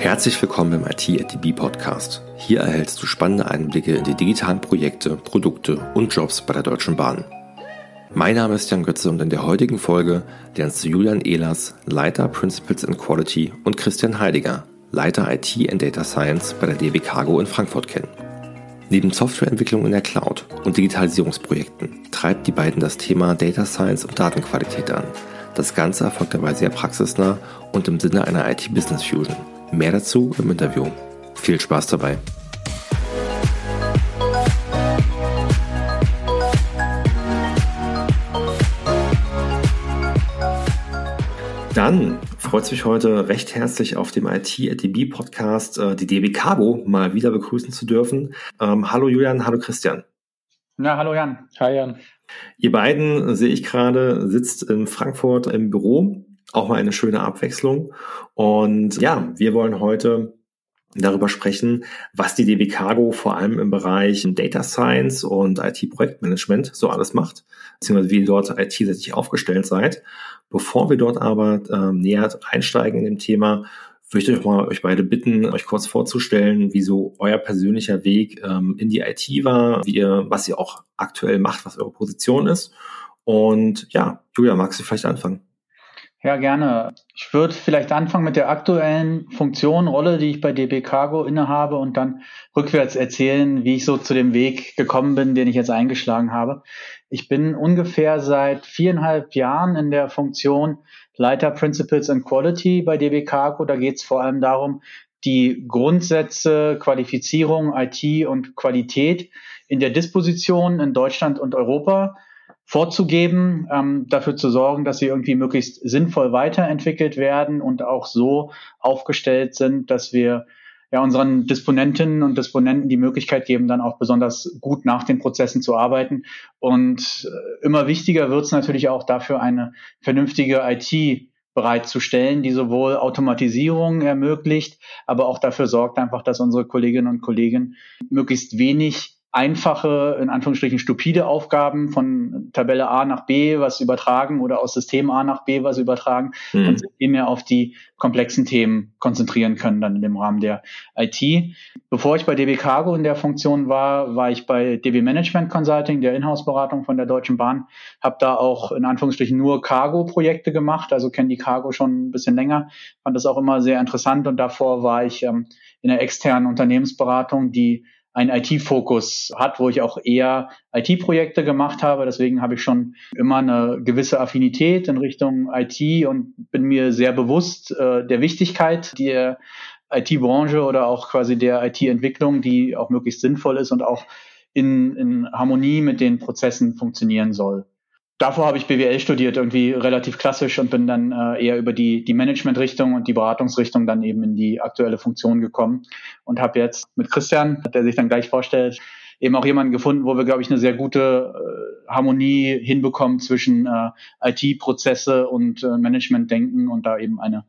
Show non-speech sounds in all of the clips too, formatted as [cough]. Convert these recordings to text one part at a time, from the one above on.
Herzlich willkommen im IT Podcast. Hier erhältst du spannende Einblicke in die digitalen Projekte, Produkte und Jobs bei der Deutschen Bahn. Mein Name ist Jan Götze und in der heutigen Folge lernst du Julian Ehlers, Leiter Principles in Quality und Christian Heidegger, Leiter IT and Data Science bei der DB Cargo in Frankfurt kennen. Neben Softwareentwicklung in der Cloud und Digitalisierungsprojekten treibt die beiden das Thema Data Science und Datenqualität an. Das Ganze erfolgt dabei sehr praxisnah und im Sinne einer IT-Business Fusion. Mehr dazu im Interview. Viel Spaß dabei. Dann freut es mich heute recht herzlich auf dem IT-ATB Podcast äh, die DB Cargo mal wieder begrüßen zu dürfen. Ähm, hallo Julian, hallo Christian. Ja, hallo Jan. Hi Jan. Ihr beiden, sehe ich gerade, sitzt in Frankfurt im Büro. Auch mal eine schöne Abwechslung. Und ja, wir wollen heute darüber sprechen, was die DB Cargo vor allem im Bereich Data Science und IT-Projektmanagement so alles macht, beziehungsweise wie ihr dort IT-seitig aufgestellt seid. Bevor wir dort aber äh, näher einsteigen in dem Thema, würde ich euch mal euch beide bitten, euch kurz vorzustellen, wie so euer persönlicher Weg ähm, in die IT war, wie ihr, was ihr auch aktuell macht, was eure Position ist. Und ja, Julia, magst du vielleicht anfangen? Ja, gerne. Ich würde vielleicht anfangen mit der aktuellen Funktion, Rolle, die ich bei DB Cargo innehabe und dann rückwärts erzählen, wie ich so zu dem Weg gekommen bin, den ich jetzt eingeschlagen habe. Ich bin ungefähr seit viereinhalb Jahren in der Funktion Leiter Principles and Quality bei DB Cargo. Da geht es vor allem darum, die Grundsätze, Qualifizierung, IT und Qualität in der Disposition in Deutschland und Europa vorzugeben, ähm, dafür zu sorgen, dass sie irgendwie möglichst sinnvoll weiterentwickelt werden und auch so aufgestellt sind, dass wir ja unseren Disponentinnen und Disponenten die Möglichkeit geben, dann auch besonders gut nach den Prozessen zu arbeiten. Und äh, immer wichtiger wird es natürlich auch dafür, eine vernünftige IT bereitzustellen, die sowohl Automatisierung ermöglicht, aber auch dafür sorgt einfach, dass unsere Kolleginnen und Kollegen möglichst wenig einfache, in Anführungsstrichen stupide Aufgaben von Tabelle A nach B was übertragen oder aus System A nach B was übertragen mhm. und sich mehr auf die komplexen Themen konzentrieren können dann in dem Rahmen der IT. Bevor ich bei DB Cargo in der Funktion war, war ich bei DB Management Consulting, der Inhouse-Beratung von der Deutschen Bahn, habe da auch in Anführungsstrichen nur Cargo-Projekte gemacht, also kenne die Cargo schon ein bisschen länger, fand das auch immer sehr interessant und davor war ich ähm, in der externen Unternehmensberatung, die einen IT-Fokus hat, wo ich auch eher IT-Projekte gemacht habe. Deswegen habe ich schon immer eine gewisse Affinität in Richtung IT und bin mir sehr bewusst äh, der Wichtigkeit der IT-Branche oder auch quasi der IT-Entwicklung, die auch möglichst sinnvoll ist und auch in, in Harmonie mit den Prozessen funktionieren soll davor habe ich BWL studiert, irgendwie relativ klassisch und bin dann äh, eher über die, die Management-Richtung und die Beratungsrichtung dann eben in die aktuelle Funktion gekommen und habe jetzt mit Christian, der sich dann gleich vorstellt, eben auch jemanden gefunden, wo wir, glaube ich, eine sehr gute äh, Harmonie hinbekommen zwischen äh, IT-Prozesse und äh, Management-Denken und da eben eine,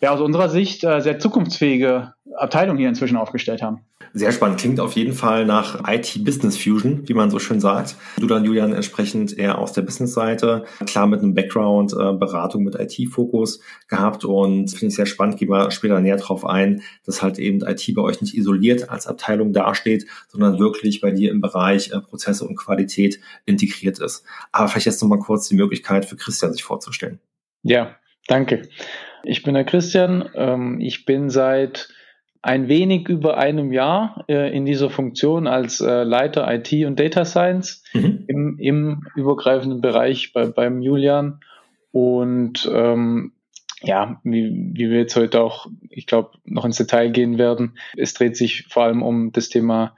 ja, aus unserer Sicht äh, sehr zukunftsfähige Abteilung hier inzwischen aufgestellt haben. Sehr spannend. Klingt auf jeden Fall nach IT-Business Fusion, wie man so schön sagt. Du dann, Julian, entsprechend eher aus der Business-Seite. Klar mit einem Background, äh, Beratung mit IT-Fokus gehabt und finde ich sehr spannend. Gehen wir später näher drauf ein, dass halt eben IT bei euch nicht isoliert als Abteilung dasteht, sondern wirklich bei dir im Bereich äh, Prozesse und Qualität integriert ist. Aber vielleicht jetzt nochmal kurz die Möglichkeit für Christian sich vorzustellen. Ja, danke. Ich bin der Christian. Ähm, ich bin seit ein wenig über einem Jahr äh, in dieser Funktion als äh, Leiter IT und Data Science mhm. im, im übergreifenden Bereich bei, beim Julian. Und ähm, ja, wie, wie wir jetzt heute auch, ich glaube, noch ins Detail gehen werden, es dreht sich vor allem um das Thema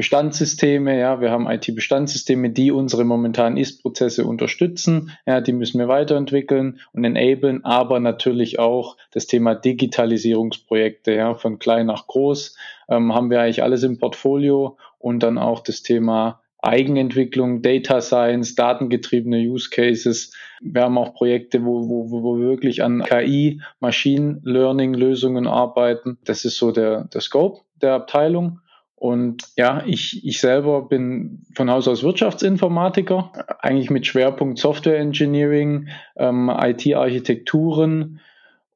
Bestandssysteme, ja, wir haben IT-Bestandssysteme, die unsere momentanen Ist-Prozesse unterstützen, ja, die müssen wir weiterentwickeln und enablen, aber natürlich auch das Thema Digitalisierungsprojekte, ja, von klein nach groß, ähm, haben wir eigentlich alles im Portfolio und dann auch das Thema Eigenentwicklung, Data Science, datengetriebene Use Cases. Wir haben auch Projekte, wo, wo, wo wir wirklich an KI, Machine Learning Lösungen arbeiten. Das ist so der, der Scope der Abteilung. Und ja, ich, ich selber bin von Haus aus Wirtschaftsinformatiker, eigentlich mit Schwerpunkt Software Engineering, ähm, IT-Architekturen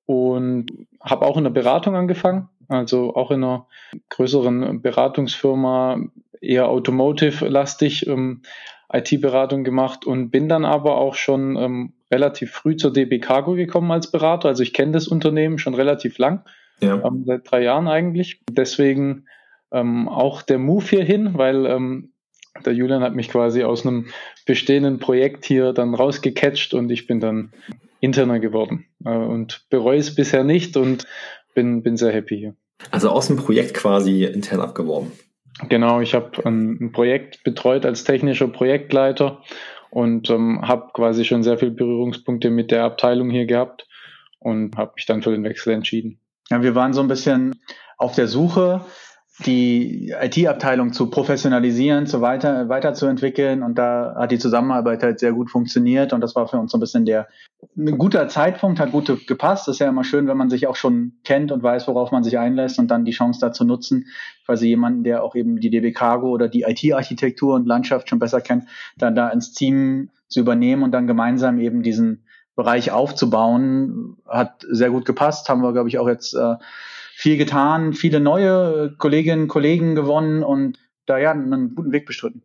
und habe auch in der Beratung angefangen, also auch in einer größeren Beratungsfirma, eher automotive-lastig ähm, IT-Beratung gemacht und bin dann aber auch schon ähm, relativ früh zur DB Cargo gekommen als Berater. Also ich kenne das Unternehmen schon relativ lang, ja. ähm, seit drei Jahren eigentlich. Deswegen ähm, auch der Move hierhin, weil ähm, der Julian hat mich quasi aus einem bestehenden Projekt hier dann rausgecatcht und ich bin dann interner geworden äh, und bereue es bisher nicht und bin, bin sehr happy hier. Also aus dem Projekt quasi intern abgeworben. Genau, ich habe ein, ein, Projekt betreut als technischer Projektleiter und ähm, habe quasi schon sehr viele Berührungspunkte mit der Abteilung hier gehabt und habe mich dann für den Wechsel entschieden. Ja, wir waren so ein bisschen auf der Suche die IT-Abteilung zu professionalisieren, zu weiter, weiterzuentwickeln. Und da hat die Zusammenarbeit halt sehr gut funktioniert. Und das war für uns so ein bisschen der ein guter Zeitpunkt, hat gut gepasst. Ist ja immer schön, wenn man sich auch schon kennt und weiß, worauf man sich einlässt und dann die Chance dazu nutzen, quasi jemanden, der auch eben die DB Cargo oder die IT-Architektur und Landschaft schon besser kennt, dann da ins Team zu übernehmen und dann gemeinsam eben diesen Bereich aufzubauen, hat sehr gut gepasst. Haben wir, glaube ich, auch jetzt äh, viel getan, viele neue Kolleginnen und Kollegen gewonnen und da ja einen guten Weg bestritten.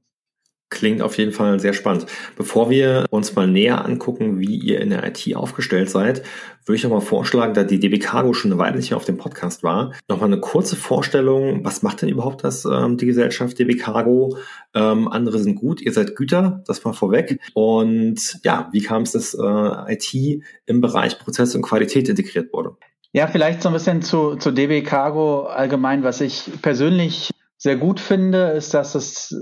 Klingt auf jeden Fall sehr spannend. Bevor wir uns mal näher angucken, wie ihr in der IT aufgestellt seid, würde ich noch mal vorschlagen, da die DB Cargo schon eine Weile nicht auf dem Podcast war, noch mal eine kurze Vorstellung. Was macht denn überhaupt das, ähm, die Gesellschaft DB Cargo? Ähm, andere sind gut, ihr seid Güter, das war vorweg. Und ja, wie kam es, dass äh, IT im Bereich Prozess und Qualität integriert wurde? Ja, vielleicht so ein bisschen zu, zu DB Cargo allgemein. Was ich persönlich sehr gut finde, ist, dass das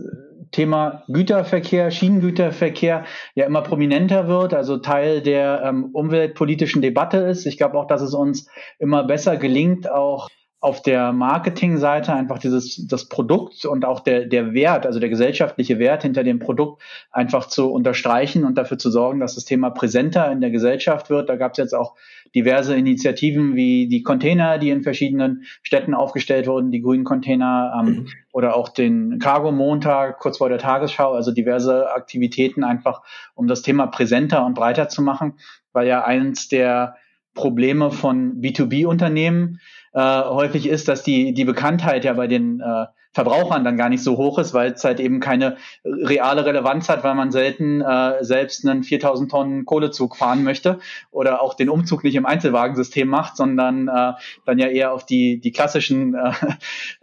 Thema Güterverkehr, Schienengüterverkehr ja immer prominenter wird, also Teil der ähm, umweltpolitischen Debatte ist. Ich glaube auch, dass es uns immer besser gelingt, auch auf der Marketingseite einfach dieses das Produkt und auch der der Wert, also der gesellschaftliche Wert hinter dem Produkt einfach zu unterstreichen und dafür zu sorgen, dass das Thema präsenter in der Gesellschaft wird. Da gab es jetzt auch diverse Initiativen wie die Container, die in verschiedenen Städten aufgestellt wurden, die grünen Container ähm, mhm. oder auch den Cargo Montag kurz vor der Tagesschau, also diverse Aktivitäten einfach, um das Thema präsenter und breiter zu machen, weil ja eins der Probleme von B2B-Unternehmen äh, häufig ist, dass die, die Bekanntheit ja bei den äh, Verbrauchern dann gar nicht so hoch ist, weil es halt eben keine reale Relevanz hat, weil man selten äh, selbst einen 4000 Tonnen Kohlezug fahren möchte oder auch den Umzug nicht im Einzelwagensystem macht, sondern äh, dann ja eher auf die, die klassischen äh,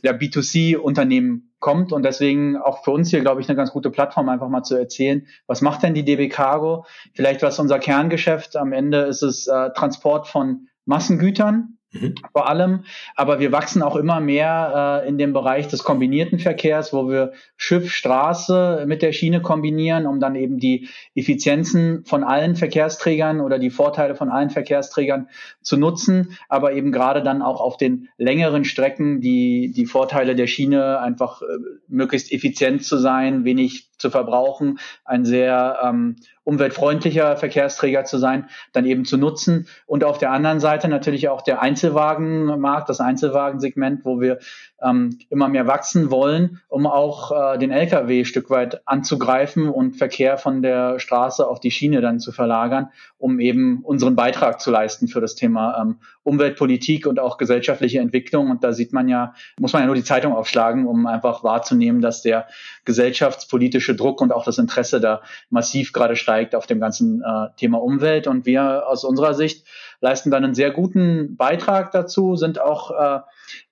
ja, B2C-Unternehmen kommt und deswegen auch für uns hier, glaube ich, eine ganz gute Plattform, einfach mal zu erzählen, was macht denn die DB Cargo? Vielleicht was unser Kerngeschäft. Am Ende ist es äh, Transport von Massengütern, Mhm. Vor allem, aber wir wachsen auch immer mehr äh, in dem Bereich des kombinierten Verkehrs, wo wir Schiff, Straße mit der Schiene kombinieren, um dann eben die Effizienzen von allen Verkehrsträgern oder die Vorteile von allen Verkehrsträgern zu nutzen, aber eben gerade dann auch auf den längeren Strecken die, die Vorteile der Schiene einfach äh, möglichst effizient zu sein, wenig zu verbrauchen, ein sehr ähm, umweltfreundlicher Verkehrsträger zu sein, dann eben zu nutzen. Und auf der anderen Seite natürlich auch der Einzelwagenmarkt, das Einzelwagensegment, wo wir ähm, immer mehr wachsen wollen, um auch äh, den Lkw ein Stück weit anzugreifen und Verkehr von der Straße auf die Schiene dann zu verlagern, um eben unseren Beitrag zu leisten für das Thema ähm, Umweltpolitik und auch gesellschaftliche Entwicklung. Und da sieht man ja, muss man ja nur die Zeitung aufschlagen, um einfach wahrzunehmen, dass der gesellschaftspolitische Druck und auch das Interesse da massiv gerade steigt auf dem ganzen äh, Thema Umwelt. Und wir aus unserer Sicht leisten dann einen sehr guten Beitrag dazu, sind auch äh,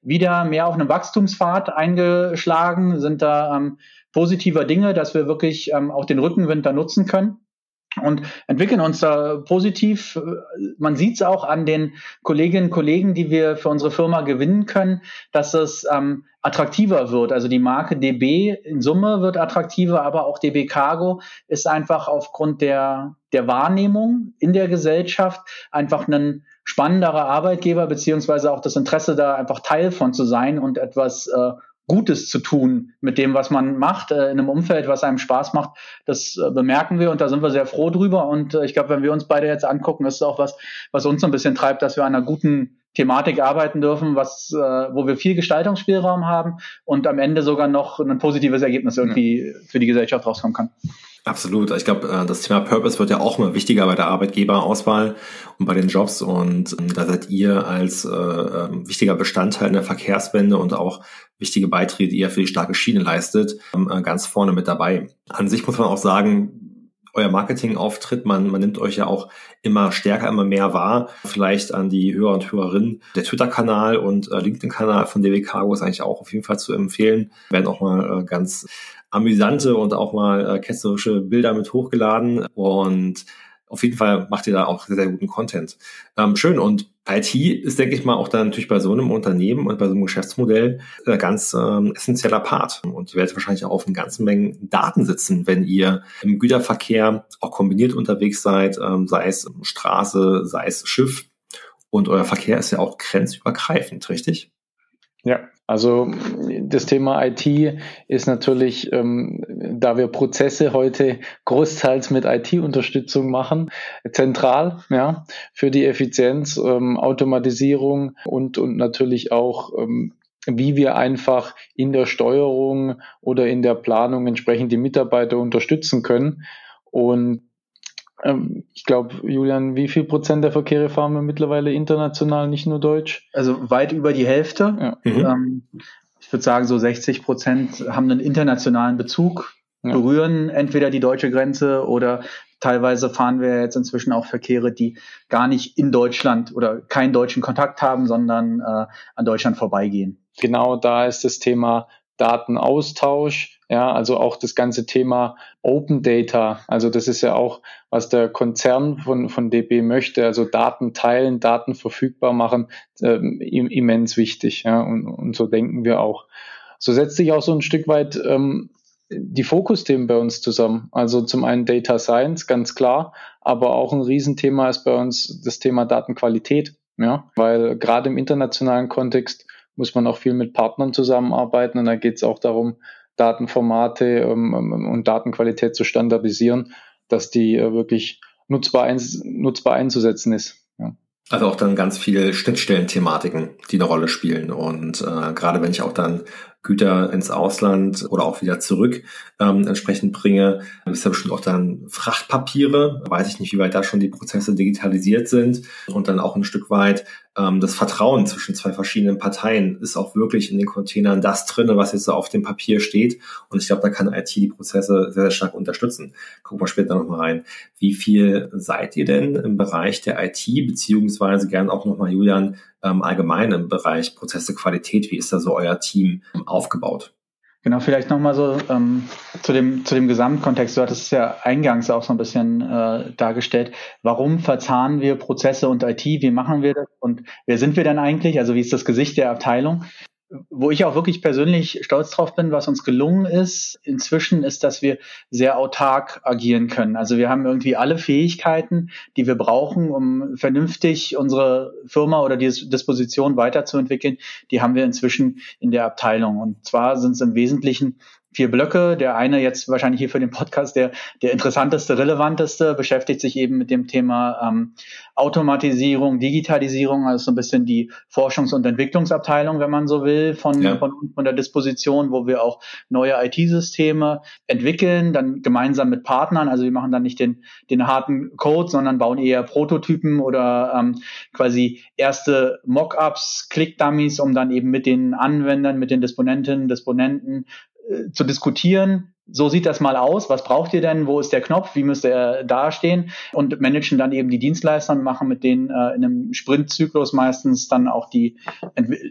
wieder mehr auf einem Wachstumspfad eingeschlagen, sind da ähm, positiver Dinge, dass wir wirklich ähm, auch den Rückenwind da nutzen können und entwickeln uns da positiv. Man sieht es auch an den Kolleginnen und Kollegen, die wir für unsere Firma gewinnen können, dass es ähm, attraktiver wird. Also die Marke DB in Summe wird attraktiver, aber auch DB Cargo ist einfach aufgrund der, der Wahrnehmung in der Gesellschaft einfach ein spannenderer Arbeitgeber, beziehungsweise auch das Interesse da einfach Teil von zu sein und etwas äh, Gutes zu tun mit dem, was man macht, äh, in einem Umfeld, was einem Spaß macht. Das äh, bemerken wir und da sind wir sehr froh drüber. Und äh, ich glaube, wenn wir uns beide jetzt angucken, ist es auch was, was uns so ein bisschen treibt, dass wir an einer guten Thematik arbeiten dürfen, was, wo wir viel Gestaltungsspielraum haben und am Ende sogar noch ein positives Ergebnis irgendwie für die Gesellschaft rauskommen kann. Absolut. Ich glaube, äh, das Thema Purpose wird ja auch immer wichtiger bei der Arbeitgeberauswahl und bei den Jobs. Und ähm, da seid ihr als äh, ähm, wichtiger Bestandteil in der Verkehrswende und auch wichtige Beiträge, die ihr für die starke Schiene leistet, ähm, äh, ganz vorne mit dabei. An sich muss man auch sagen, euer Marketingauftritt, man, man nimmt euch ja auch immer stärker, immer mehr wahr. Vielleicht an die Hörer und Hörerinnen. Der Twitter-Kanal und äh, LinkedIn-Kanal von DW Cargo ist eigentlich auch auf jeden Fall zu empfehlen. Werden auch mal äh, ganz amüsante und auch mal äh, ketzerische Bilder mit hochgeladen und auf jeden Fall macht ihr da auch sehr, sehr guten Content. Ähm, schön. Und IT ist, denke ich mal, auch dann natürlich bei so einem Unternehmen und bei so einem Geschäftsmodell äh, ganz ähm, essentieller Part. Und ihr werdet wahrscheinlich auch auf eine ganze Menge Daten sitzen, wenn ihr im Güterverkehr auch kombiniert unterwegs seid, ähm, sei es Straße, sei es Schiff. Und euer Verkehr ist ja auch grenzübergreifend, richtig? Ja, also das Thema IT ist natürlich, ähm, da wir Prozesse heute großteils mit IT-Unterstützung machen, zentral ja, für die Effizienz, ähm, Automatisierung und, und natürlich auch ähm, wie wir einfach in der Steuerung oder in der Planung entsprechend die Mitarbeiter unterstützen können. Und ich glaube, Julian, wie viel Prozent der Verkehre fahren wir mittlerweile international, nicht nur deutsch? Also weit über die Hälfte. Ja. Mhm. Ähm, ich würde sagen, so 60 Prozent haben einen internationalen Bezug, ja. berühren entweder die deutsche Grenze oder teilweise fahren wir jetzt inzwischen auch Verkehre, die gar nicht in Deutschland oder keinen deutschen Kontakt haben, sondern äh, an Deutschland vorbeigehen. Genau da ist das Thema Datenaustausch, ja, also auch das ganze Thema Open Data. Also das ist ja auch, was der Konzern von, von DB möchte. Also Daten teilen, Daten verfügbar machen, ähm, immens wichtig. Ja, und, und so denken wir auch. So setzt sich auch so ein Stück weit ähm, die Fokusthemen bei uns zusammen. Also zum einen Data Science, ganz klar, aber auch ein Riesenthema ist bei uns das Thema Datenqualität. Ja, weil gerade im internationalen Kontext muss man auch viel mit Partnern zusammenarbeiten und da geht es auch darum, Datenformate ähm, ähm, und Datenqualität zu standardisieren, dass die äh, wirklich nutzbar, eins, nutzbar einzusetzen ist. Ja. Also auch dann ganz viele Schnittstellenthematiken, die eine Rolle spielen. Und äh, gerade wenn ich auch dann Güter ins Ausland oder auch wieder zurück ähm, entsprechend bringe. Das ist ja bestimmt auch dann Frachtpapiere. Weiß ich nicht, wie weit da schon die Prozesse digitalisiert sind. Und dann auch ein Stück weit ähm, das Vertrauen zwischen zwei verschiedenen Parteien ist auch wirklich in den Containern das drinne, was jetzt so auf dem Papier steht. Und ich glaube, da kann IT die Prozesse sehr, sehr stark unterstützen. Gucken wir später nochmal rein. Wie viel seid ihr denn im Bereich der IT, beziehungsweise gern auch nochmal, Julian, ähm, allgemein im Bereich Prozesse Qualität? Wie ist da so euer Team ähm, aufgebaut? Genau, vielleicht nochmal so ähm, zu, dem, zu dem Gesamtkontext. Du hattest es ja eingangs auch so ein bisschen äh, dargestellt. Warum verzahnen wir Prozesse und IT? Wie machen wir das? Und wer sind wir denn eigentlich? Also wie ist das Gesicht der Abteilung? Wo ich auch wirklich persönlich stolz drauf bin, was uns gelungen ist inzwischen, ist, dass wir sehr autark agieren können. Also wir haben irgendwie alle Fähigkeiten, die wir brauchen, um vernünftig unsere Firma oder die Disposition weiterzuentwickeln, die haben wir inzwischen in der Abteilung. Und zwar sind es im Wesentlichen vier Blöcke. Der eine jetzt wahrscheinlich hier für den Podcast, der, der interessanteste, relevanteste, beschäftigt sich eben mit dem Thema ähm, Automatisierung, Digitalisierung, also so ein bisschen die Forschungs- und Entwicklungsabteilung, wenn man so will, von, ja. von, von der Disposition, wo wir auch neue IT-Systeme entwickeln, dann gemeinsam mit Partnern. Also wir machen dann nicht den, den harten Code, sondern bauen eher Prototypen oder ähm, quasi erste Mockups, Click-Dummies, um dann eben mit den Anwendern, mit den Disponentinnen, Disponenten zu diskutieren, so sieht das mal aus, was braucht ihr denn, wo ist der Knopf, wie müsste er dastehen? Und managen dann eben die Dienstleister und machen mit denen äh, in einem Sprintzyklus meistens dann auch die,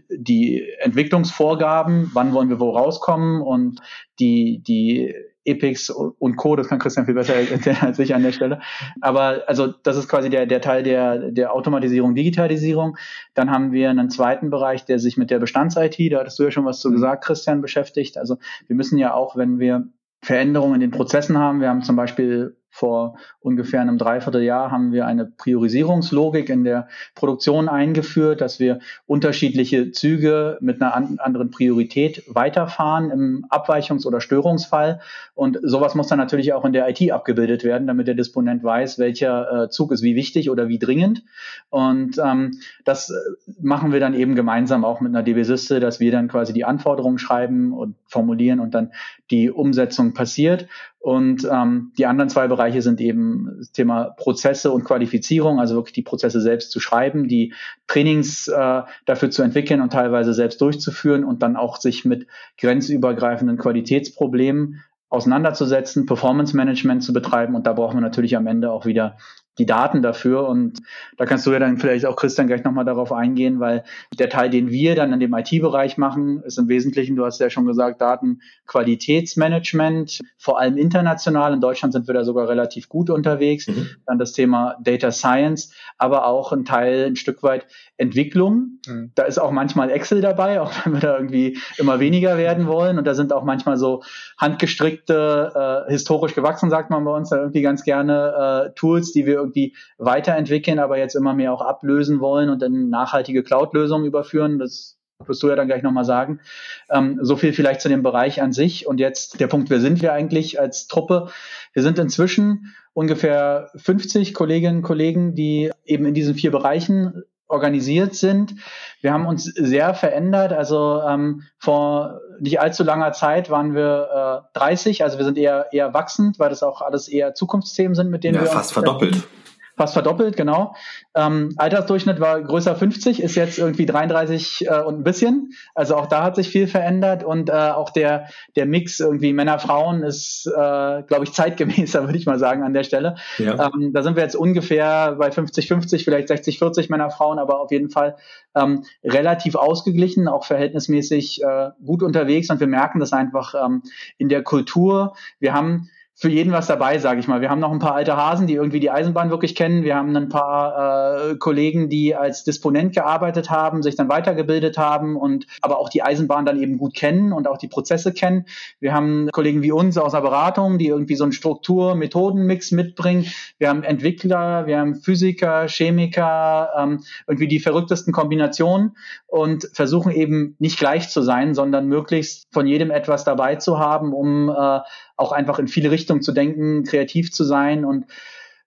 die Entwicklungsvorgaben, wann wollen wir wo rauskommen? Und die, die Epics und Co., das kann Christian viel besser [laughs] erzählen als ich an der Stelle. Aber also das ist quasi der, der Teil der, der Automatisierung, Digitalisierung. Dann haben wir einen zweiten Bereich, der sich mit der Bestands-IT, da hattest du ja schon was zu mhm. gesagt, Christian, beschäftigt. Also wir müssen ja auch, wenn wir Veränderungen in den Prozessen haben, wir haben zum Beispiel vor ungefähr einem Dreivierteljahr haben wir eine Priorisierungslogik in der Produktion eingeführt, dass wir unterschiedliche Züge mit einer anderen Priorität weiterfahren im Abweichungs- oder Störungsfall. Und sowas muss dann natürlich auch in der IT abgebildet werden, damit der Disponent weiß, welcher äh, Zug ist wie wichtig oder wie dringend. Und ähm, das äh, machen wir dann eben gemeinsam auch mit einer DB-Siste, dass wir dann quasi die Anforderungen schreiben und formulieren und dann die Umsetzung passiert. Und ähm, die anderen zwei Bereiche sind eben das Thema Prozesse und Qualifizierung, also wirklich die Prozesse selbst zu schreiben, die Trainings äh, dafür zu entwickeln und teilweise selbst durchzuführen und dann auch sich mit grenzübergreifenden Qualitätsproblemen auseinanderzusetzen, Performance Management zu betreiben. Und da brauchen wir natürlich am Ende auch wieder die Daten dafür. Und da kannst du ja dann vielleicht auch, Christian, gleich nochmal darauf eingehen, weil der Teil, den wir dann in dem IT-Bereich machen, ist im Wesentlichen, du hast ja schon gesagt, Datenqualitätsmanagement, vor allem international. In Deutschland sind wir da sogar relativ gut unterwegs. Mhm. Dann das Thema Data Science, aber auch ein Teil, ein Stück weit Entwicklung. Mhm. Da ist auch manchmal Excel dabei, auch wenn wir da irgendwie immer weniger werden wollen. Und da sind auch manchmal so handgestrickte, äh, historisch gewachsen, sagt man bei uns, da irgendwie ganz gerne äh, Tools, die wir irgendwie weiterentwickeln, aber jetzt immer mehr auch ablösen wollen und in nachhaltige Cloud-Lösungen überführen. Das wirst du ja dann gleich nochmal sagen. Ähm, so viel vielleicht zu dem Bereich an sich. Und jetzt der Punkt, wer sind wir eigentlich als Truppe? Wir sind inzwischen ungefähr 50 Kolleginnen und Kollegen, die eben in diesen vier Bereichen organisiert sind. Wir haben uns sehr verändert. Also ähm, vor nicht allzu langer Zeit waren wir äh, 30, also wir sind eher eher wachsend, weil das auch alles eher Zukunftsthemen sind, mit denen ja, wir fast verdoppelt fast verdoppelt, genau. Ähm, Altersdurchschnitt war größer 50, ist jetzt irgendwie 33 äh, und ein bisschen. Also auch da hat sich viel verändert und äh, auch der, der Mix irgendwie Männer, Frauen ist, äh, glaube ich, zeitgemäßer, [laughs] würde ich mal sagen, an der Stelle. Ja. Ähm, da sind wir jetzt ungefähr bei 50, 50, vielleicht 60, 40 Männer, Frauen, aber auf jeden Fall ähm, relativ ausgeglichen, auch verhältnismäßig äh, gut unterwegs und wir merken das einfach ähm, in der Kultur. Wir haben für jeden was dabei, sage ich mal. Wir haben noch ein paar alte Hasen, die irgendwie die Eisenbahn wirklich kennen. Wir haben ein paar äh, Kollegen, die als Disponent gearbeitet haben, sich dann weitergebildet haben und aber auch die Eisenbahn dann eben gut kennen und auch die Prozesse kennen. Wir haben Kollegen wie uns aus der Beratung, die irgendwie so einen Struktur-Methoden-Mix mitbringen. Wir haben Entwickler, wir haben Physiker, Chemiker, ähm, irgendwie die verrücktesten Kombinationen und versuchen eben nicht gleich zu sein, sondern möglichst von jedem etwas dabei zu haben, um äh, auch einfach in viele Richtungen zu denken, kreativ zu sein und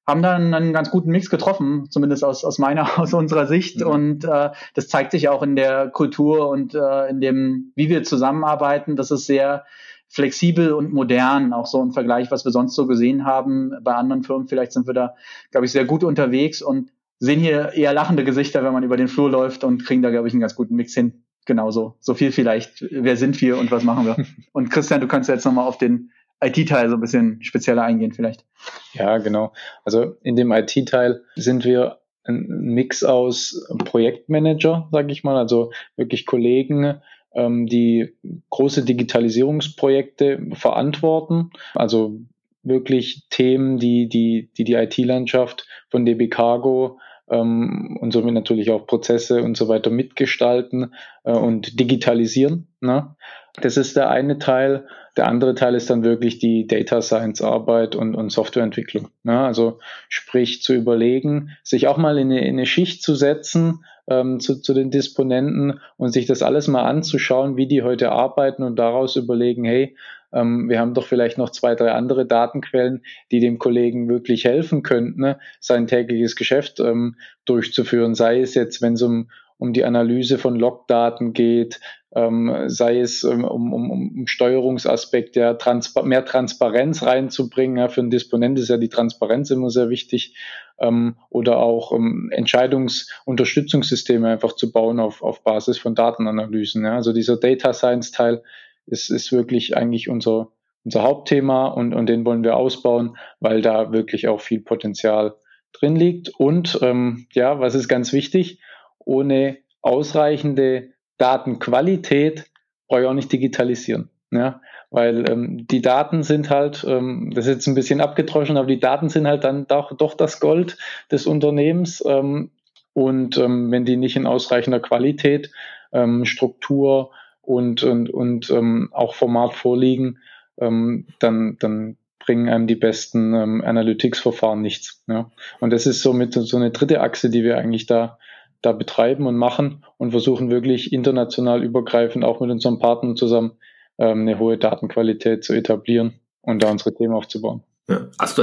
haben dann einen ganz guten Mix getroffen, zumindest aus, aus meiner, [laughs] aus unserer Sicht. Mhm. Und äh, das zeigt sich auch in der Kultur und äh, in dem, wie wir zusammenarbeiten. Das ist sehr flexibel und modern, auch so im Vergleich, was wir sonst so gesehen haben. Bei anderen Firmen vielleicht sind wir da, glaube ich, sehr gut unterwegs und sehen hier eher lachende Gesichter, wenn man über den Flur läuft und kriegen da, glaube ich, einen ganz guten Mix hin. Genauso. So viel vielleicht. Wer sind wir und was machen wir? [laughs] Und Christian, du kannst jetzt nochmal auf den IT-Teil so ein bisschen spezieller eingehen vielleicht. Ja, genau. Also in dem IT-Teil sind wir ein Mix aus Projektmanager, sage ich mal, also wirklich Kollegen, ähm, die große Digitalisierungsprojekte verantworten, also wirklich Themen, die die, die, die IT-Landschaft von DB Cargo ähm, und somit natürlich auch Prozesse und so weiter mitgestalten äh, und digitalisieren. Ne? Das ist der eine Teil. Der andere Teil ist dann wirklich die Data Science Arbeit und, und Softwareentwicklung. Ne? Also sprich zu überlegen, sich auch mal in eine, in eine Schicht zu setzen ähm, zu, zu den Disponenten und sich das alles mal anzuschauen, wie die heute arbeiten und daraus überlegen, hey, ähm, wir haben doch vielleicht noch zwei, drei andere Datenquellen, die dem Kollegen wirklich helfen könnten, ne? sein tägliches Geschäft ähm, durchzuführen, sei es jetzt, wenn es um um die Analyse von Logdaten geht, ähm, sei es ähm, um, um, um Steuerungsaspekte, ja, Transpa mehr Transparenz reinzubringen. Ja, für einen Disponent ist ja die Transparenz immer sehr wichtig. Ähm, oder auch ähm, Entscheidungsunterstützungssysteme einfach zu bauen auf, auf Basis von Datenanalysen. Ja. Also dieser Data Science Teil ist, ist wirklich eigentlich unser, unser Hauptthema und, und den wollen wir ausbauen, weil da wirklich auch viel Potenzial drin liegt. Und ähm, ja, was ist ganz wichtig? Ohne ausreichende Datenqualität brauche ich auch nicht digitalisieren. Ja, weil ähm, die Daten sind halt, ähm, das ist jetzt ein bisschen abgetroschen, aber die Daten sind halt dann doch, doch das Gold des Unternehmens. Ähm, und ähm, wenn die nicht in ausreichender Qualität, ähm, Struktur und, und, und ähm, auch Format vorliegen, ähm, dann, dann bringen einem die besten ähm, Analytics-Verfahren nichts. Ja. Und das ist somit so eine dritte Achse, die wir eigentlich da da betreiben und machen und versuchen wirklich international übergreifend auch mit unseren Partnern zusammen ähm, eine hohe Datenqualität zu etablieren und da unsere Themen aufzubauen. Ja, also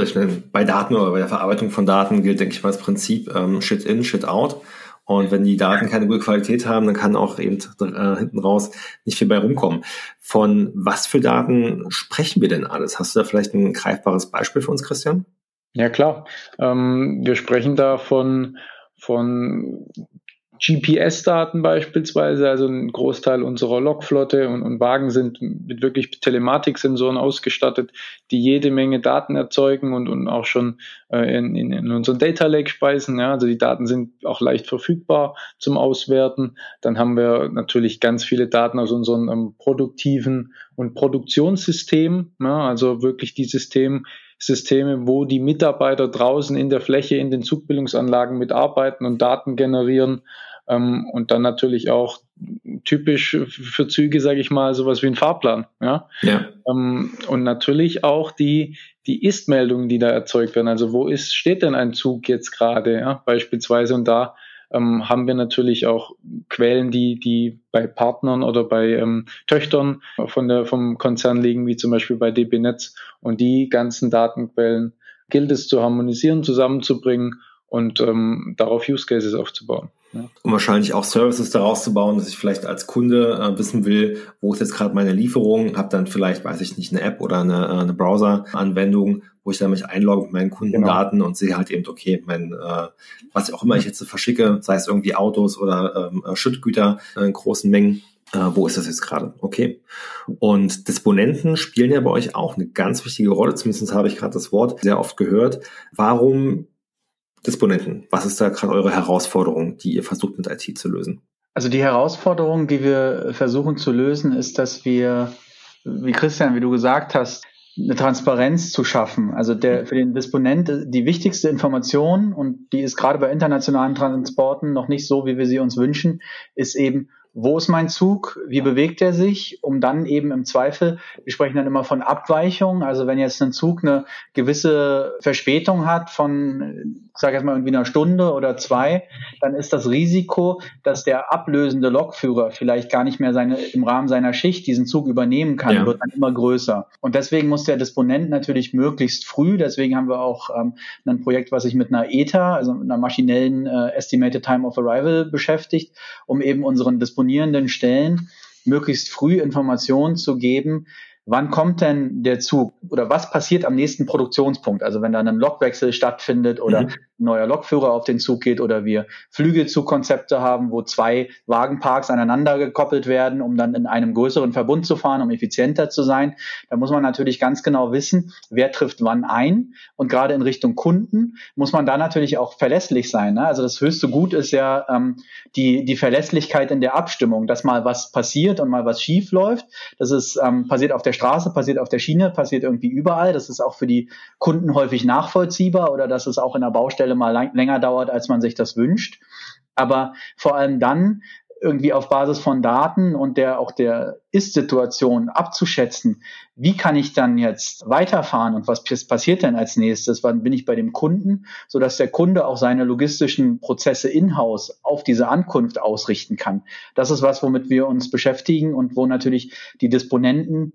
bei Daten oder bei der Verarbeitung von Daten gilt, denke ich mal, das Prinzip ähm, Shit in, Shit out. Und wenn die Daten keine gute Qualität haben, dann kann auch eben äh, hinten raus nicht viel bei rumkommen. Von was für Daten sprechen wir denn alles? Hast du da vielleicht ein greifbares Beispiel für uns, Christian? Ja, klar. Ähm, wir sprechen da von, von GPS-Daten beispielsweise, also ein Großteil unserer Lokflotte und, und Wagen sind mit wirklich Telematiksensoren ausgestattet, die jede Menge Daten erzeugen und, und auch schon äh, in, in, in unseren Data Lake speisen. Ja, also die Daten sind auch leicht verfügbar zum Auswerten. Dann haben wir natürlich ganz viele Daten aus unseren ähm, produktiven und Produktionssystemen, ja, also wirklich die Systeme, Systeme, wo die Mitarbeiter draußen in der Fläche in den Zugbildungsanlagen mitarbeiten und Daten generieren ähm, und dann natürlich auch typisch für Züge, sage ich mal, sowas wie ein Fahrplan. Ja? ja. Ähm, und natürlich auch die, die Ist-Meldungen, die da erzeugt werden. Also wo ist, steht denn ein Zug jetzt gerade, ja? beispielsweise. Und da ähm, haben wir natürlich auch Quellen, die, die bei Partnern oder bei ähm, Töchtern von der, vom Konzern liegen, wie zum Beispiel bei DB Netz. Und die ganzen Datenquellen gilt es zu harmonisieren, zusammenzubringen und ähm, darauf Use Cases aufzubauen. Ja. Und wahrscheinlich auch Services daraus zu bauen, dass ich vielleicht als Kunde äh, wissen will, wo ist jetzt gerade meine Lieferung, habe dann vielleicht, weiß ich nicht, eine App oder eine, äh, eine Browser-Anwendung, wo ich dann mich einlogge mit meinen Kundendaten genau. und sehe halt eben, okay, mein, äh, was auch immer ich jetzt verschicke, sei es irgendwie Autos oder ähm, äh, Schüttgüter in großen Mengen, äh, wo ist das jetzt gerade? Okay. Und Disponenten spielen ja bei euch auch eine ganz wichtige Rolle, zumindest habe ich gerade das Wort sehr oft gehört. Warum Disponenten. Was ist da gerade eure Herausforderung, die ihr versucht mit IT zu lösen? Also die Herausforderung, die wir versuchen zu lösen, ist, dass wir, wie Christian, wie du gesagt hast, eine Transparenz zu schaffen. Also der, für den Disponent die wichtigste Information, und die ist gerade bei internationalen Transporten noch nicht so, wie wir sie uns wünschen, ist eben, wo ist mein Zug, wie bewegt er sich, um dann eben im Zweifel, wir sprechen dann immer von Abweichungen, also wenn jetzt ein Zug eine gewisse Verspätung hat von, sage jetzt mal irgendwie einer Stunde oder zwei, dann ist das Risiko, dass der ablösende Lokführer vielleicht gar nicht mehr seine, im Rahmen seiner Schicht diesen Zug übernehmen kann, ja. wird dann immer größer. Und deswegen muss der Disponent natürlich möglichst früh, deswegen haben wir auch ähm, ein Projekt, was sich mit einer ETA, also mit einer maschinellen äh, Estimated Time of Arrival beschäftigt, um eben unseren disponierenden Stellen möglichst früh Informationen zu geben, wann kommt denn der Zug oder was passiert am nächsten Produktionspunkt? Also wenn dann ein Lokwechsel stattfindet oder mhm. ein neuer Lokführer auf den Zug geht oder wir Flügelzugkonzepte haben, wo zwei Wagenparks aneinander gekoppelt werden, um dann in einem größeren Verbund zu fahren, um effizienter zu sein. Da muss man natürlich ganz genau wissen, wer trifft wann ein. Und gerade in Richtung Kunden muss man da natürlich auch verlässlich sein. Ne? Also das höchste Gut ist ja ähm, die, die Verlässlichkeit in der Abstimmung, dass mal was passiert und mal was schief läuft. Das ist ähm, passiert auf der der Straße, passiert auf der Schiene, passiert irgendwie überall. Das ist auch für die Kunden häufig nachvollziehbar oder dass es auch in der Baustelle mal lang, länger dauert, als man sich das wünscht. Aber vor allem dann irgendwie auf Basis von Daten und der auch der Ist-Situation abzuschätzen, wie kann ich dann jetzt weiterfahren und was passiert denn als nächstes? Wann bin ich bei dem Kunden, so dass der Kunde auch seine logistischen Prozesse in-house auf diese Ankunft ausrichten kann? Das ist was, womit wir uns beschäftigen und wo natürlich die Disponenten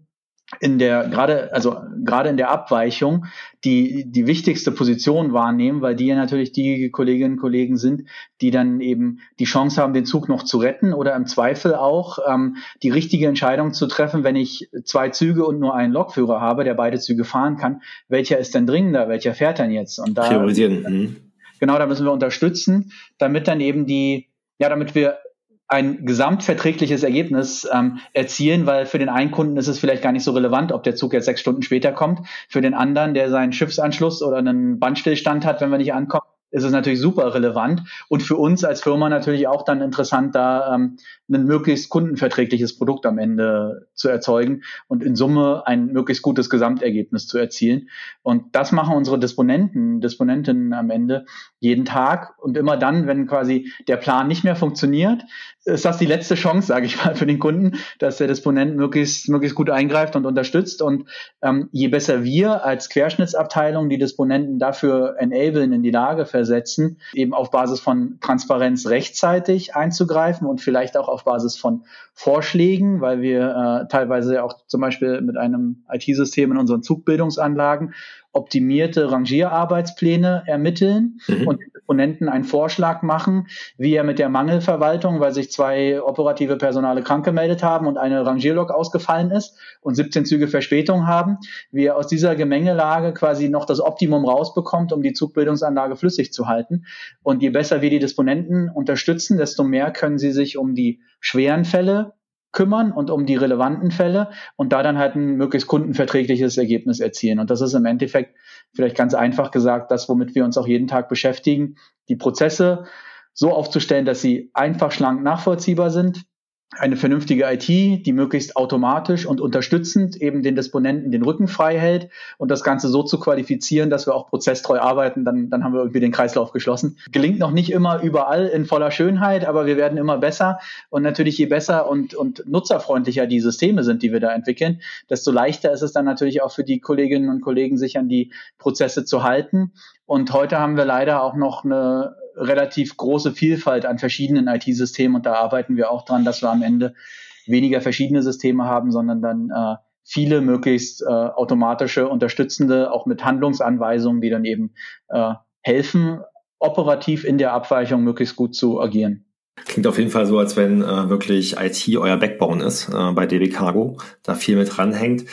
in der gerade also gerade in der Abweichung die die wichtigste Position wahrnehmen, weil die ja natürlich die Kolleginnen und Kollegen sind, die dann eben die Chance haben, den Zug noch zu retten oder im Zweifel auch ähm, die richtige Entscheidung zu treffen, wenn ich zwei Züge und nur einen Lokführer habe, der beide Züge fahren kann, welcher ist denn dringender, welcher fährt denn jetzt? Und da priorisieren. Mhm. Genau, da müssen wir unterstützen, damit dann eben die ja, damit wir ein gesamtverträgliches Ergebnis ähm, erzielen, weil für den einen Kunden ist es vielleicht gar nicht so relevant, ob der Zug jetzt sechs Stunden später kommt. Für den anderen, der seinen Schiffsanschluss oder einen Bandstillstand hat, wenn wir nicht ankommen, ist es natürlich super relevant und für uns als Firma natürlich auch dann interessant, da ähm, ein möglichst kundenverträgliches Produkt am Ende zu erzeugen und in Summe ein möglichst gutes Gesamtergebnis zu erzielen. Und das machen unsere Disponenten, Disponentinnen am Ende jeden Tag und immer dann, wenn quasi der Plan nicht mehr funktioniert, ist das die letzte Chance, sage ich mal, für den Kunden, dass der Disponent möglichst, möglichst gut eingreift und unterstützt. Und ähm, je besser wir als Querschnittsabteilung die Disponenten dafür enablen, in die Lage versetzen, eben auf Basis von Transparenz rechtzeitig einzugreifen und vielleicht auch auf Basis von Vorschlägen, weil wir äh, teilweise auch zum Beispiel mit einem IT-System in unseren Zugbildungsanlagen optimierte Rangierarbeitspläne ermitteln mhm. und Disponenten einen Vorschlag machen, wie er mit der Mangelverwaltung, weil sich zwei operative Personale krank gemeldet haben und eine Rangierlok ausgefallen ist und 17 Züge Verspätung haben, wie er aus dieser Gemengelage quasi noch das Optimum rausbekommt, um die Zugbildungsanlage flüssig zu halten. Und je besser wir die Disponenten unterstützen, desto mehr können sie sich um die schweren Fälle kümmern und um die relevanten Fälle und da dann halt ein möglichst kundenverträgliches Ergebnis erzielen. Und das ist im Endeffekt vielleicht ganz einfach gesagt das, womit wir uns auch jeden Tag beschäftigen, die Prozesse so aufzustellen, dass sie einfach, schlank, nachvollziehbar sind, eine vernünftige IT, die möglichst automatisch und unterstützend eben den Disponenten den Rücken frei hält und das Ganze so zu qualifizieren, dass wir auch prozesstreu arbeiten, dann, dann haben wir irgendwie den Kreislauf geschlossen. Gelingt noch nicht immer überall in voller Schönheit, aber wir werden immer besser und natürlich je besser und, und nutzerfreundlicher die Systeme sind, die wir da entwickeln, desto leichter ist es dann natürlich auch für die Kolleginnen und Kollegen, sich an die Prozesse zu halten. Und heute haben wir leider auch noch eine relativ große Vielfalt an verschiedenen IT-Systemen und da arbeiten wir auch dran, dass wir am Ende weniger verschiedene Systeme haben, sondern dann äh, viele möglichst äh, automatische, unterstützende, auch mit Handlungsanweisungen, die dann eben äh, helfen, operativ in der Abweichung möglichst gut zu agieren. Klingt auf jeden Fall so, als wenn äh, wirklich IT euer Backbone ist äh, bei DB Cargo, da viel mit dranhängt.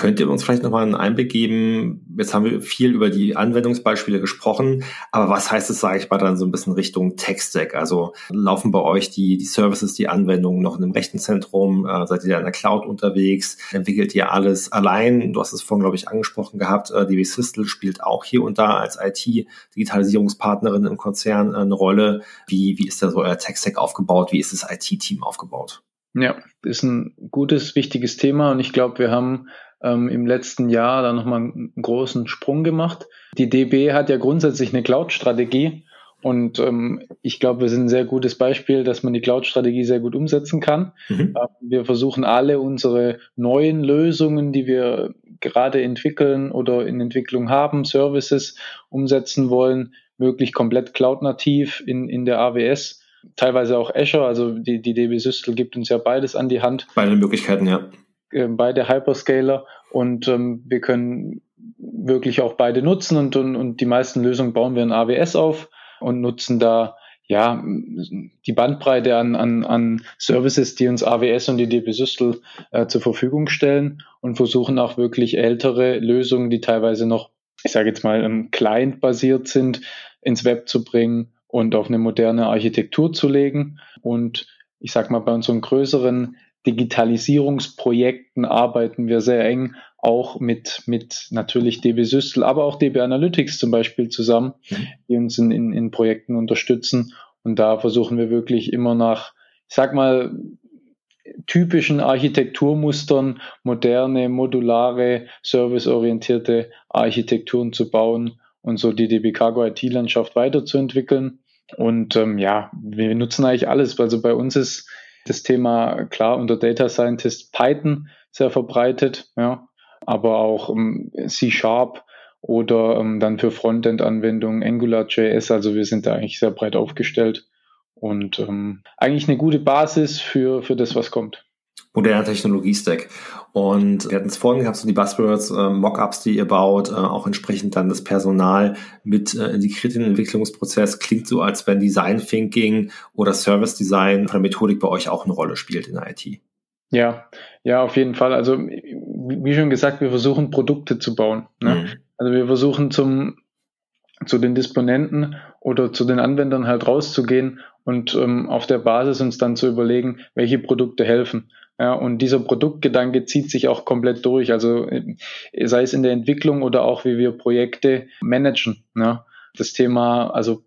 Könnt ihr uns vielleicht nochmal einen Einblick geben? Jetzt haben wir viel über die Anwendungsbeispiele gesprochen, aber was heißt es, sage ich mal, dann so ein bisschen Richtung Tech-Stack? Also laufen bei euch die, die Services, die Anwendungen noch in einem Rechenzentrum? Äh, seid ihr in der Cloud unterwegs? Entwickelt ihr alles allein? Du hast es vorhin, glaube ich, angesprochen gehabt. Äh, DB Systel spielt auch hier und da als IT-Digitalisierungspartnerin im Konzern äh, eine Rolle. Wie, wie ist da so euer Tech-Stack aufgebaut? Wie ist das IT-Team aufgebaut? Ja, ist ein gutes, wichtiges Thema und ich glaube, wir haben ähm, im letzten Jahr da nochmal einen großen Sprung gemacht. Die DB hat ja grundsätzlich eine Cloud-Strategie und ähm, ich glaube, wir sind ein sehr gutes Beispiel, dass man die Cloud-Strategie sehr gut umsetzen kann. Mhm. Äh, wir versuchen alle unsere neuen Lösungen, die wir gerade entwickeln oder in Entwicklung haben, Services umsetzen wollen, möglich komplett cloud-nativ in, in der AWS, teilweise auch Azure, also die, die DB Systel gibt uns ja beides an die Hand. Beide Möglichkeiten, ja. Äh, beide Hyperscaler und ähm, wir können wirklich auch beide nutzen und, und, und die meisten Lösungen bauen wir in AWS auf und nutzen da ja die Bandbreite an, an, an Services, die uns AWS und die DB Systel äh, zur Verfügung stellen und versuchen auch wirklich ältere Lösungen, die teilweise noch, ich sage jetzt mal, ähm, Client-basiert sind, ins Web zu bringen und auf eine moderne Architektur zu legen. Und ich sage mal, bei unseren größeren Digitalisierungsprojekten arbeiten wir sehr eng auch mit, mit natürlich DB Systel, aber auch DB Analytics zum Beispiel zusammen, mhm. die uns in, in, in Projekten unterstützen. Und da versuchen wir wirklich immer nach, ich sag mal, typischen Architekturmustern moderne, modulare, serviceorientierte Architekturen zu bauen und so die DB Cargo IT-Landschaft weiterzuentwickeln. Und ähm, ja, wir nutzen eigentlich alles. Also bei uns ist das Thema klar unter Data Scientist Python sehr verbreitet, ja, aber auch ähm, C Sharp oder ähm, dann für Frontend-Anwendungen AngularJS. Also wir sind da eigentlich sehr breit aufgestellt und ähm, eigentlich eine gute Basis für, für das, was kommt moderner Technologie-Stack. Und wir hatten es vorhin gehabt, so die Buzzwords, äh, Mockups, die ihr baut, äh, auch entsprechend dann das Personal mit äh, integriert in den Entwicklungsprozess. Klingt so, als wenn Design Thinking oder Service Design von der Methodik bei euch auch eine Rolle spielt in der IT. Ja, ja, auf jeden Fall. Also, wie schon gesagt, wir versuchen Produkte zu bauen. Ne? Mhm. Also wir versuchen zum, zu den Disponenten oder zu den Anwendern halt rauszugehen und ähm, auf der Basis uns dann zu überlegen, welche Produkte helfen. Ja, und dieser Produktgedanke zieht sich auch komplett durch. Also äh, sei es in der Entwicklung oder auch wie wir Projekte managen. Ja. Das Thema, also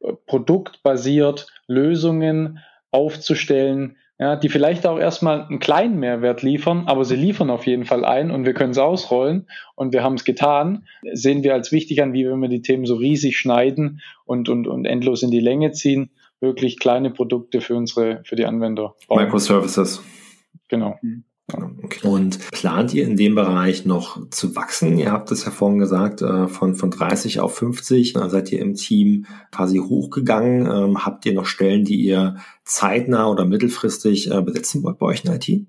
äh, produktbasiert Lösungen aufzustellen, ja, die vielleicht auch erstmal einen kleinen Mehrwert liefern, aber sie liefern auf jeden Fall ein und wir können es ausrollen und wir haben es getan, sehen wir als wichtig an, wie wenn wir die Themen so riesig schneiden und, und, und endlos in die Länge ziehen, wirklich kleine Produkte für unsere, für die Anwender bauen. Microservices. Genau. Mhm. Okay. Und plant ihr in dem Bereich noch zu wachsen? Ihr habt es ja vorhin gesagt, äh, von, von 30 auf 50. Da seid ihr im Team quasi hochgegangen. Ähm, habt ihr noch Stellen, die ihr zeitnah oder mittelfristig äh, besetzen wollt bei euch in IT?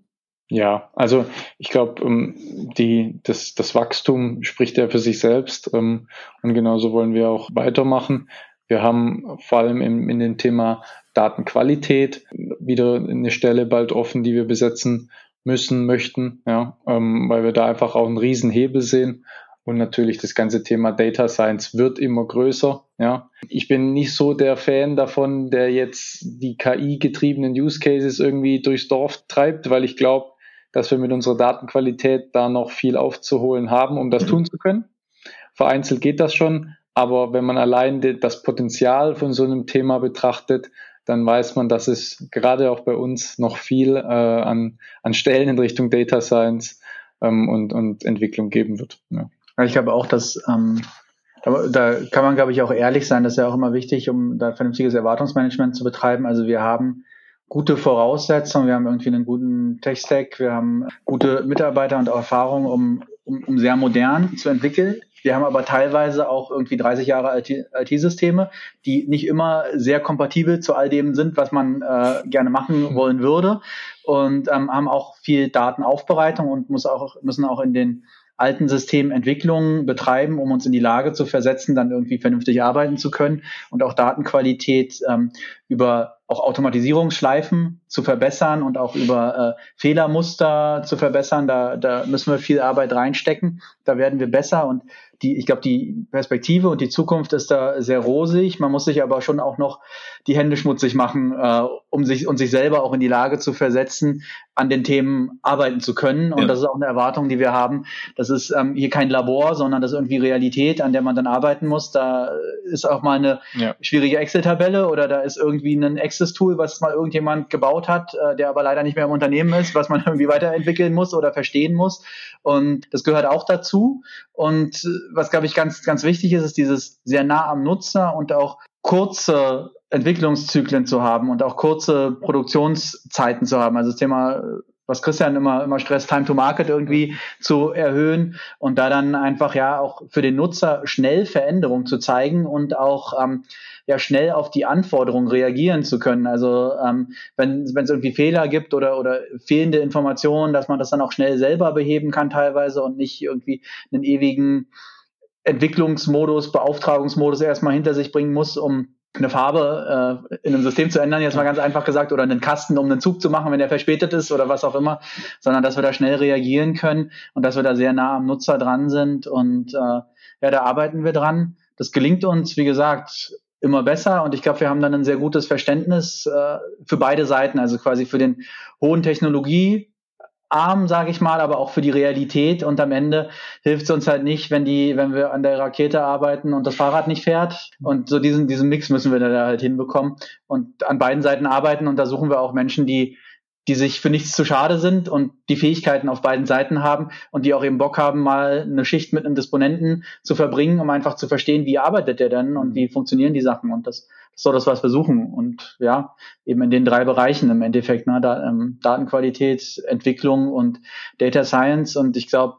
Ja, also ich glaube, ähm, die, das, das Wachstum spricht ja für sich selbst ähm, und genauso wollen wir auch weitermachen. Wir haben vor allem in, in dem Thema Datenqualität wieder eine Stelle bald offen, die wir besetzen müssen, möchten, ja, ähm, weil wir da einfach auch einen Riesenhebel sehen. Und natürlich das ganze Thema Data Science wird immer größer. Ja. Ich bin nicht so der Fan davon, der jetzt die KI-getriebenen Use Cases irgendwie durchs Dorf treibt, weil ich glaube, dass wir mit unserer Datenqualität da noch viel aufzuholen haben, um das tun zu können. Vereinzelt geht das schon, aber wenn man allein das Potenzial von so einem Thema betrachtet, dann weiß man, dass es gerade auch bei uns noch viel äh, an, an Stellen in Richtung Data Science ähm, und, und Entwicklung geben wird. Ja. Ich glaube auch, dass ähm, da kann man, glaube ich, auch ehrlich sein. Das ist ja auch immer wichtig, um da vernünftiges Erwartungsmanagement zu betreiben. Also wir haben gute Voraussetzungen, wir haben irgendwie einen guten Tech-Stack, wir haben gute Mitarbeiter und Erfahrung, um, um, um sehr modern zu entwickeln. Wir haben aber teilweise auch irgendwie 30 Jahre IT-Systeme, die nicht immer sehr kompatibel zu all dem sind, was man äh, gerne machen wollen würde und ähm, haben auch viel Datenaufbereitung und muss auch, müssen auch in den alten Systementwicklungen betreiben, um uns in die Lage zu versetzen, dann irgendwie vernünftig arbeiten zu können und auch Datenqualität ähm, über auch Automatisierungsschleifen zu verbessern und auch über äh, Fehlermuster zu verbessern. Da, da müssen wir viel Arbeit reinstecken. Da werden wir besser und die, ich glaube, die Perspektive und die Zukunft ist da sehr rosig. Man muss sich aber schon auch noch die Hände schmutzig machen, äh, um sich und sich selber auch in die Lage zu versetzen, an den Themen arbeiten zu können. Und ja. das ist auch eine Erwartung, die wir haben. Das ist ähm, hier kein Labor, sondern das ist irgendwie Realität, an der man dann arbeiten muss. Da ist auch mal eine ja. schwierige Excel-Tabelle oder da ist irgendwie ein Access-Tool, was mal irgendjemand gebaut hat, äh, der aber leider nicht mehr im Unternehmen ist, was man [laughs] irgendwie weiterentwickeln muss oder verstehen muss. Und das gehört auch dazu. Und was, glaube ich, ganz, ganz wichtig ist, ist dieses sehr nah am Nutzer und auch kurze Entwicklungszyklen zu haben und auch kurze Produktionszeiten zu haben. Also das Thema, was Christian immer, immer stresst, Time to Market irgendwie zu erhöhen und da dann einfach ja auch für den Nutzer schnell Veränderungen zu zeigen und auch ähm, ja schnell auf die Anforderungen reagieren zu können. Also ähm, wenn es irgendwie Fehler gibt oder, oder fehlende Informationen, dass man das dann auch schnell selber beheben kann teilweise und nicht irgendwie einen ewigen Entwicklungsmodus, Beauftragungsmodus erstmal hinter sich bringen muss, um eine Farbe äh, in einem System zu ändern, jetzt mal ganz einfach gesagt, oder einen Kasten, um einen Zug zu machen, wenn der verspätet ist oder was auch immer, sondern dass wir da schnell reagieren können und dass wir da sehr nah am Nutzer dran sind und äh, ja, da arbeiten wir dran. Das gelingt uns, wie gesagt, immer besser und ich glaube, wir haben dann ein sehr gutes Verständnis äh, für beide Seiten, also quasi für den hohen Technologie arm, sage ich mal, aber auch für die Realität. Und am Ende hilft es uns halt nicht, wenn die, wenn wir an der Rakete arbeiten und das Fahrrad nicht fährt. Und so diesen, diesen Mix müssen wir da halt hinbekommen und an beiden Seiten arbeiten. Und da suchen wir auch Menschen, die die sich für nichts zu schade sind und die Fähigkeiten auf beiden Seiten haben und die auch eben Bock haben, mal eine Schicht mit einem Disponenten zu verbringen, um einfach zu verstehen, wie arbeitet der denn und wie funktionieren die Sachen. Und das, ist das, was wir suchen. Und ja, eben in den drei Bereichen im Endeffekt, ne, da, ähm, Datenqualität, Entwicklung und Data Science. Und ich glaube,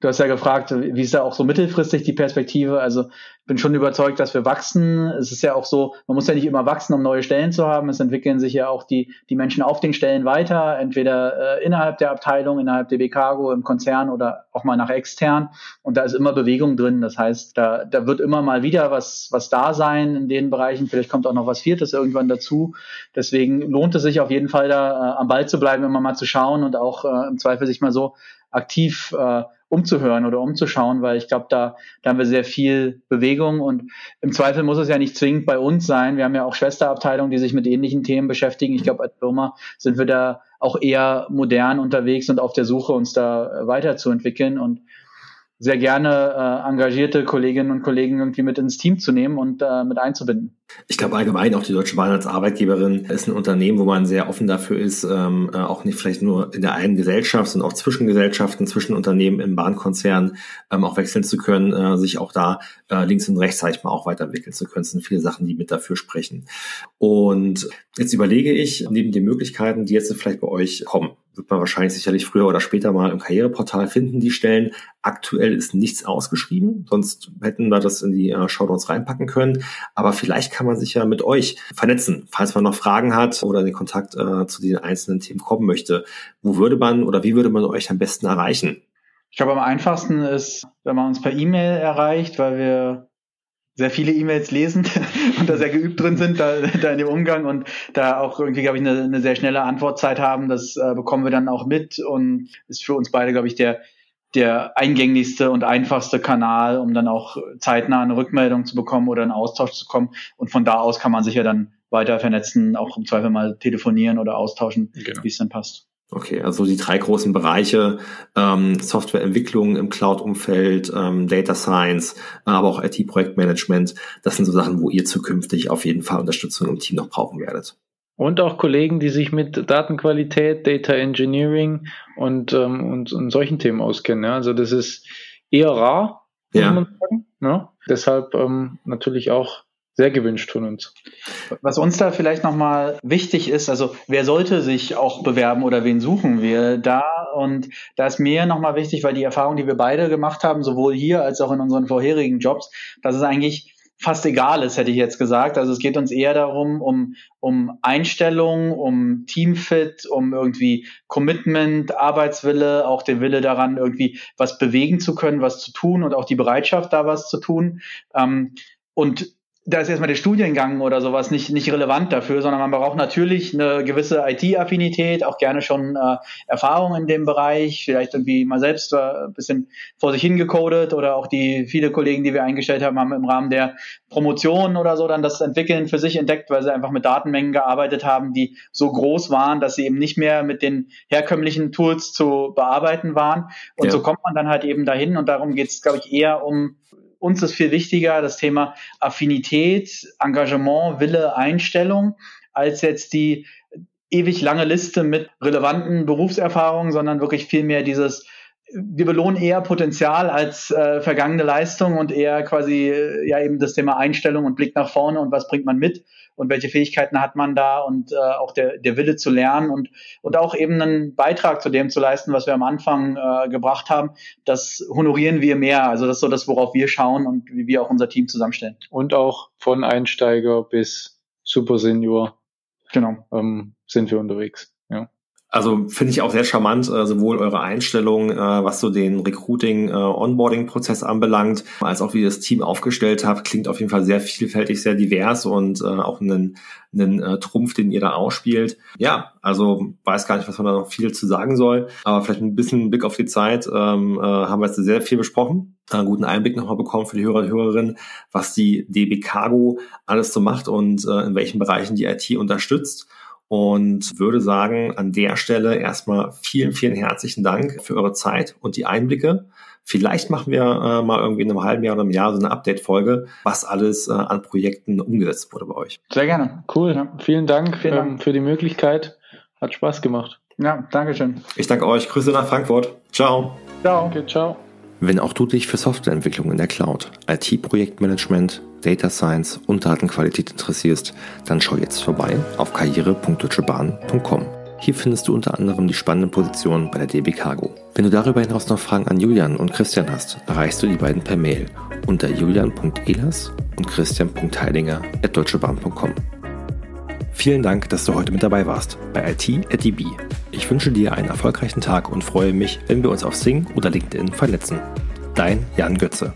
du hast ja gefragt, wie ist da auch so mittelfristig die Perspektive? Also bin schon überzeugt, dass wir wachsen. Es ist ja auch so, man muss ja nicht immer wachsen, um neue Stellen zu haben. Es entwickeln sich ja auch die, die Menschen auf den Stellen weiter, entweder äh, innerhalb der Abteilung, innerhalb der BKGO, im Konzern oder auch mal nach extern. Und da ist immer Bewegung drin. Das heißt, da, da wird immer mal wieder was, was da sein in den Bereichen. Vielleicht kommt auch noch was Viertes irgendwann dazu. Deswegen lohnt es sich auf jeden Fall da äh, am Ball zu bleiben, immer mal zu schauen und auch äh, im Zweifel sich mal so aktiv äh, umzuhören oder umzuschauen, weil ich glaube, da, da haben wir sehr viel Bewegung und im Zweifel muss es ja nicht zwingend bei uns sein. Wir haben ja auch Schwesterabteilungen, die sich mit ähnlichen Themen beschäftigen. Ich glaube, als Firma sind wir da auch eher modern unterwegs und auf der Suche, uns da weiterzuentwickeln und sehr gerne äh, engagierte Kolleginnen und Kollegen irgendwie mit ins Team zu nehmen und äh, mit einzubinden. Ich glaube allgemein auch die Deutsche Bahn als Arbeitgeberin ist ein Unternehmen, wo man sehr offen dafür ist, ähm, äh, auch nicht vielleicht nur in der einen Gesellschaft, sondern auch zwischen Gesellschaften, zwischen Unternehmen im Bahnkonzern ähm, auch wechseln zu können, äh, sich auch da äh, links und rechts, sag ich mal, auch weiterentwickeln zu können. Es sind viele Sachen, die mit dafür sprechen. Und jetzt überlege ich, neben den Möglichkeiten, die jetzt vielleicht bei euch kommen, wird man wahrscheinlich sicherlich früher oder später mal im Karriereportal finden, die Stellen. Aktuell ist nichts ausgeschrieben, sonst hätten wir das in die äh, Shownotes reinpacken können. Aber vielleicht kann man sich ja mit euch vernetzen, falls man noch Fragen hat oder den Kontakt äh, zu den einzelnen Themen kommen möchte. Wo würde man oder wie würde man euch am besten erreichen? Ich glaube, am einfachsten ist, wenn man uns per E-Mail erreicht, weil wir sehr viele E-Mails lesen [laughs] und da sehr geübt drin sind, da, [laughs] da in dem Umgang und da auch irgendwie, glaube ich, eine, eine sehr schnelle Antwortzeit haben. Das äh, bekommen wir dann auch mit und ist für uns beide, glaube ich, der der eingänglichste und einfachste Kanal, um dann auch zeitnah eine Rückmeldung zu bekommen oder einen Austausch zu kommen. Und von da aus kann man sich ja dann weiter vernetzen, auch im Zweifel mal telefonieren oder austauschen, genau. wie es dann passt. Okay, also die drei großen Bereiche, ähm, Softwareentwicklung im Cloud-Umfeld, ähm, Data Science, aber auch IT-Projektmanagement, das sind so Sachen, wo ihr zukünftig auf jeden Fall Unterstützung im Team noch brauchen werdet. Und auch Kollegen, die sich mit Datenqualität, Data Engineering und, ähm, und, und solchen Themen auskennen. Ja. Also das ist eher rar, muss ja. man sagen. Ne? Deshalb ähm, natürlich auch sehr gewünscht von uns. Was uns da vielleicht nochmal wichtig ist, also wer sollte sich auch bewerben oder wen suchen wir da? Und da ist mir nochmal wichtig, weil die Erfahrung, die wir beide gemacht haben, sowohl hier als auch in unseren vorherigen Jobs, dass es eigentlich fast egal ist, hätte ich jetzt gesagt. Also es geht uns eher darum, um, um Einstellung, um Teamfit, um irgendwie Commitment, Arbeitswille, auch der Wille daran, irgendwie was bewegen zu können, was zu tun und auch die Bereitschaft, da was zu tun. Ähm, und da ist erstmal der Studiengang oder sowas nicht, nicht relevant dafür, sondern man braucht natürlich eine gewisse IT-Affinität, auch gerne schon äh, Erfahrung in dem Bereich, vielleicht irgendwie mal selbst äh, ein bisschen vor sich hingecodet oder auch die viele Kollegen, die wir eingestellt haben, haben im Rahmen der Promotion oder so dann das Entwickeln für sich entdeckt, weil sie einfach mit Datenmengen gearbeitet haben, die so groß waren, dass sie eben nicht mehr mit den herkömmlichen Tools zu bearbeiten waren. Und ja. so kommt man dann halt eben dahin und darum geht es, glaube ich, eher um uns ist viel wichtiger das Thema Affinität, Engagement, Wille, Einstellung, als jetzt die ewig lange Liste mit relevanten Berufserfahrungen, sondern wirklich viel mehr dieses wir belohnen eher Potenzial als äh, vergangene Leistung und eher quasi äh, ja eben das Thema Einstellung und Blick nach vorne und was bringt man mit und welche Fähigkeiten hat man da und äh, auch der, der Wille zu lernen und, und auch eben einen Beitrag zu dem zu leisten, was wir am Anfang äh, gebracht haben, das honorieren wir mehr. Also das ist so das, worauf wir schauen und wie wir auch unser Team zusammenstellen. Und auch von Einsteiger bis Super Senior genau. ähm, sind wir unterwegs. Also finde ich auch sehr charmant, äh, sowohl eure Einstellung, äh, was so den Recruiting, äh, anbelangt, als auch wie ihr das Team aufgestellt habt, klingt auf jeden Fall sehr vielfältig, sehr divers und äh, auch einen, einen äh, Trumpf, den ihr da ausspielt. Ja, also weiß gar nicht, was man da noch viel zu sagen soll, aber vielleicht ein bisschen Blick auf die Zeit ähm, äh, haben wir jetzt sehr viel besprochen. Einen guten Einblick nochmal bekommen für die Hörer und Hörerinnen, was die DB Cargo alles so macht und in welchen Bereichen die IT unterstützt und würde sagen, an der Stelle erstmal vielen, vielen herzlichen Dank für eure Zeit und die Einblicke. Vielleicht machen wir äh, mal irgendwie in einem halben Jahr oder einem Jahr so eine Update-Folge, was alles äh, an Projekten umgesetzt wurde bei euch. Sehr gerne. Cool. Ja. Vielen Dank, Vielen Dank. Ähm, für die Möglichkeit. Hat Spaß gemacht. Ja, Dankeschön. Ich danke euch. Grüße nach Frankfurt. Ciao. Ciao. Okay, ciao. Wenn auch du dich für Softwareentwicklung in der Cloud, IT-Projektmanagement, Data Science und Datenqualität interessierst, dann schau jetzt vorbei auf karriere.deutschebahn.com. Hier findest du unter anderem die spannenden Positionen bei der DB Cargo. Wenn du darüber hinaus noch Fragen an Julian und Christian hast, erreichst du die beiden per Mail unter julian.elas und christian.heidinger.deutschebahn.com. Vielen Dank, dass du heute mit dabei warst bei IT at DB. Ich wünsche dir einen erfolgreichen Tag und freue mich, wenn wir uns auf Sing oder LinkedIn vernetzen. Dein Jan Götze.